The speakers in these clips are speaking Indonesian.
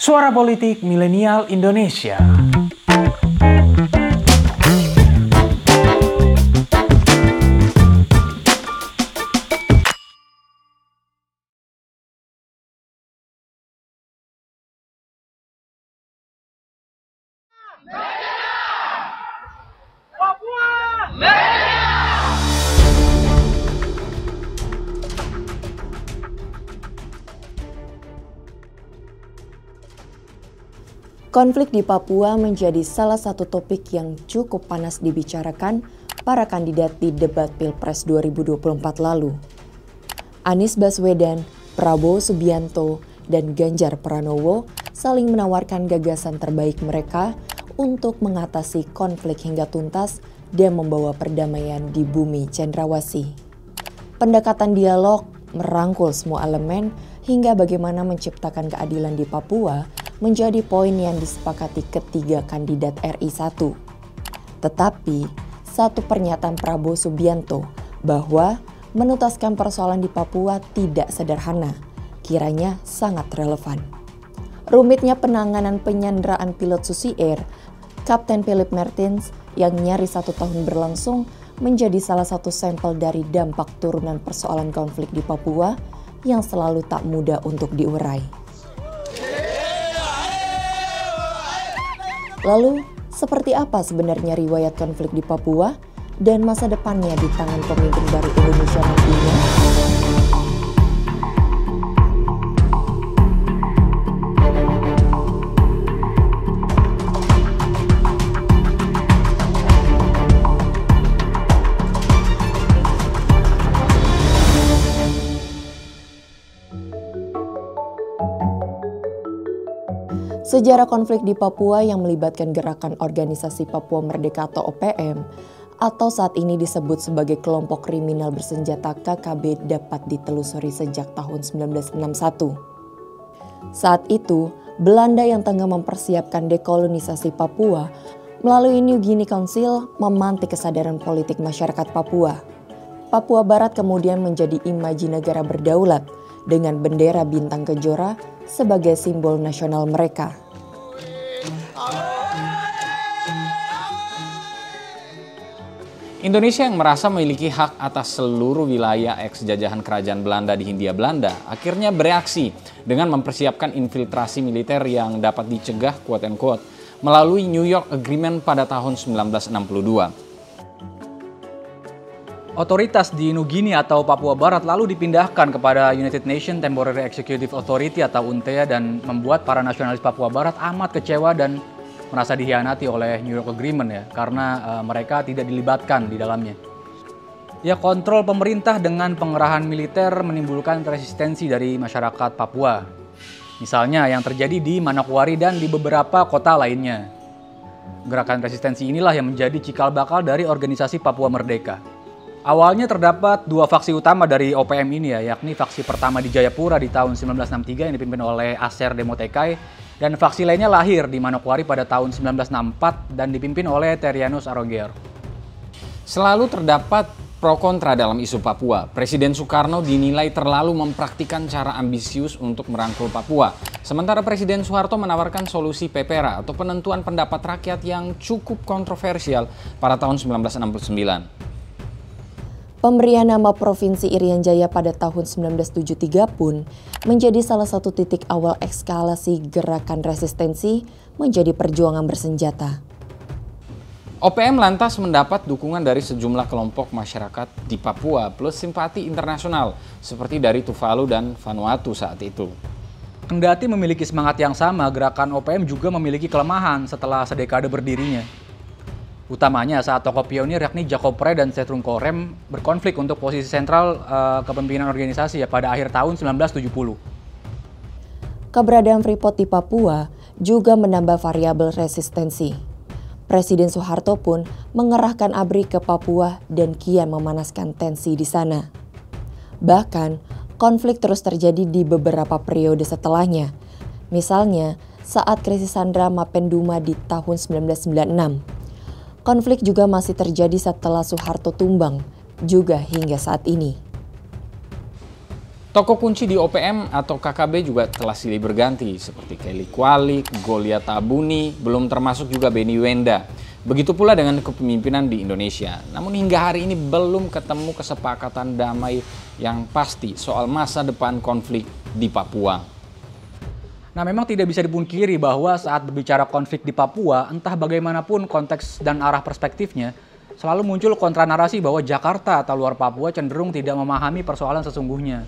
Suara Politik Milenial Indonesia. Konflik di Papua menjadi salah satu topik yang cukup panas dibicarakan para kandidat di debat Pilpres 2024 lalu. Anies Baswedan, Prabowo Subianto, dan Ganjar Pranowo saling menawarkan gagasan terbaik mereka untuk mengatasi konflik hingga tuntas dan membawa perdamaian di bumi cendrawasih. Pendekatan dialog merangkul semua elemen hingga bagaimana menciptakan keadilan di Papua menjadi poin yang disepakati ketiga kandidat RI1. Tetapi, satu pernyataan Prabowo Subianto bahwa menuntaskan persoalan di Papua tidak sederhana, kiranya sangat relevan. Rumitnya penanganan penyanderaan pilot Susi Air, Kapten Philip Mertens yang nyaris satu tahun berlangsung menjadi salah satu sampel dari dampak turunan persoalan konflik di Papua yang selalu tak mudah untuk diurai. Lalu, seperti apa sebenarnya riwayat konflik di Papua dan masa depannya di tangan pemimpin baru Indonesia nantinya? Sejarah konflik di Papua yang melibatkan gerakan organisasi Papua Merdeka atau OPM atau saat ini disebut sebagai kelompok kriminal bersenjata KKB dapat ditelusuri sejak tahun 1961. Saat itu, Belanda yang tengah mempersiapkan dekolonisasi Papua melalui New Guinea Council memantik kesadaran politik masyarakat Papua. Papua Barat kemudian menjadi imaji negara berdaulat dengan bendera bintang kejora sebagai simbol nasional mereka. Indonesia yang merasa memiliki hak atas seluruh wilayah eks jajahan kerajaan Belanda di Hindia Belanda akhirnya bereaksi dengan mempersiapkan infiltrasi militer yang dapat dicegah quote and quote melalui New York Agreement pada tahun 1962. Otoritas di Nugini atau Papua Barat lalu dipindahkan kepada United Nations Temporary Executive Authority atau UNTEA dan membuat para nasionalis Papua Barat amat kecewa dan merasa dihianati oleh New York Agreement ya karena uh, mereka tidak dilibatkan di dalamnya. Ya kontrol pemerintah dengan pengerahan militer menimbulkan resistensi dari masyarakat Papua. Misalnya yang terjadi di Manokwari dan di beberapa kota lainnya. Gerakan resistensi inilah yang menjadi cikal bakal dari organisasi Papua Merdeka. Awalnya terdapat dua faksi utama dari OPM ini ya, yakni faksi pertama di Jayapura di tahun 1963 yang dipimpin oleh Aser Demotekai dan faksi lainnya lahir di Manokwari pada tahun 1964 dan dipimpin oleh Terianus Aroger. Selalu terdapat pro kontra dalam isu Papua. Presiden Soekarno dinilai terlalu mempraktikkan cara ambisius untuk merangkul Papua. Sementara Presiden Soeharto menawarkan solusi PPRA atau penentuan pendapat rakyat yang cukup kontroversial pada tahun 1969. Pemberian nama Provinsi Irian Jaya pada tahun 1973 pun menjadi salah satu titik awal ekskalasi gerakan resistensi menjadi perjuangan bersenjata. OPM lantas mendapat dukungan dari sejumlah kelompok masyarakat di Papua plus simpati internasional seperti dari Tuvalu dan Vanuatu saat itu. Kendati memiliki semangat yang sama, gerakan OPM juga memiliki kelemahan setelah sedekade berdirinya. Utamanya saat tokoh pionir yakni Jacob Pre dan Setrum Korem berkonflik untuk posisi sentral uh, kepemimpinan organisasi ya pada akhir tahun 1970. Keberadaan Freeport di Papua juga menambah variabel resistensi. Presiden Soeharto pun mengerahkan ABRI ke Papua dan kian memanaskan tensi di sana. Bahkan, konflik terus terjadi di beberapa periode setelahnya. Misalnya, saat krisis Sandra Mapenduma di tahun 1996 Konflik juga masih terjadi setelah Soeharto tumbang, juga hingga saat ini. Toko kunci di OPM atau KKB juga telah silih berganti seperti Kelly Kualik, Golia Tabuni, belum termasuk juga Benny Wenda. Begitu pula dengan kepemimpinan di Indonesia. Namun hingga hari ini belum ketemu kesepakatan damai yang pasti soal masa depan konflik di Papua. Nah memang tidak bisa dipungkiri bahwa saat berbicara konflik di Papua, entah bagaimanapun konteks dan arah perspektifnya, selalu muncul kontra narasi bahwa Jakarta atau luar Papua cenderung tidak memahami persoalan sesungguhnya.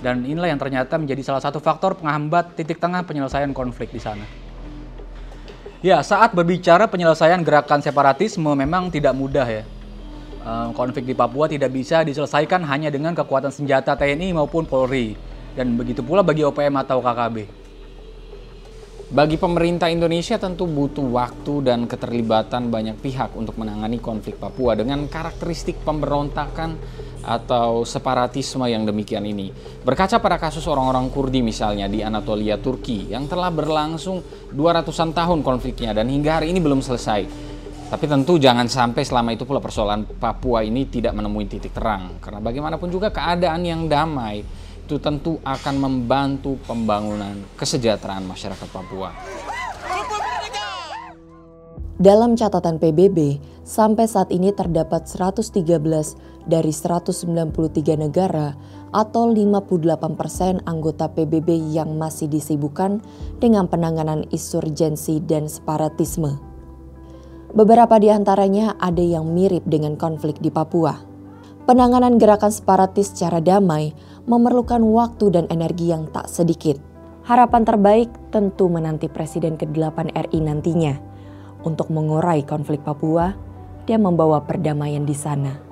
Dan inilah yang ternyata menjadi salah satu faktor penghambat titik tengah penyelesaian konflik di sana. Ya, saat berbicara penyelesaian gerakan separatisme memang tidak mudah ya. Konflik di Papua tidak bisa diselesaikan hanya dengan kekuatan senjata TNI maupun Polri. Dan begitu pula bagi OPM atau KKB. Bagi pemerintah Indonesia tentu butuh waktu dan keterlibatan banyak pihak untuk menangani konflik Papua dengan karakteristik pemberontakan atau separatisme yang demikian ini. Berkaca pada kasus orang-orang Kurdi misalnya di Anatolia, Turki yang telah berlangsung 200-an tahun konfliknya dan hingga hari ini belum selesai. Tapi tentu jangan sampai selama itu pula persoalan Papua ini tidak menemui titik terang. Karena bagaimanapun juga keadaan yang damai itu tentu akan membantu pembangunan kesejahteraan masyarakat Papua. Dalam catatan PBB, sampai saat ini terdapat 113 dari 193 negara atau 58 persen anggota PBB yang masih disibukkan dengan penanganan insurgensi dan separatisme. Beberapa di antaranya ada yang mirip dengan konflik di Papua. Penanganan gerakan separatis secara damai memerlukan waktu dan energi yang tak sedikit. Harapan terbaik tentu menanti Presiden ke-8 RI nantinya untuk mengurai konflik Papua dan membawa perdamaian di sana.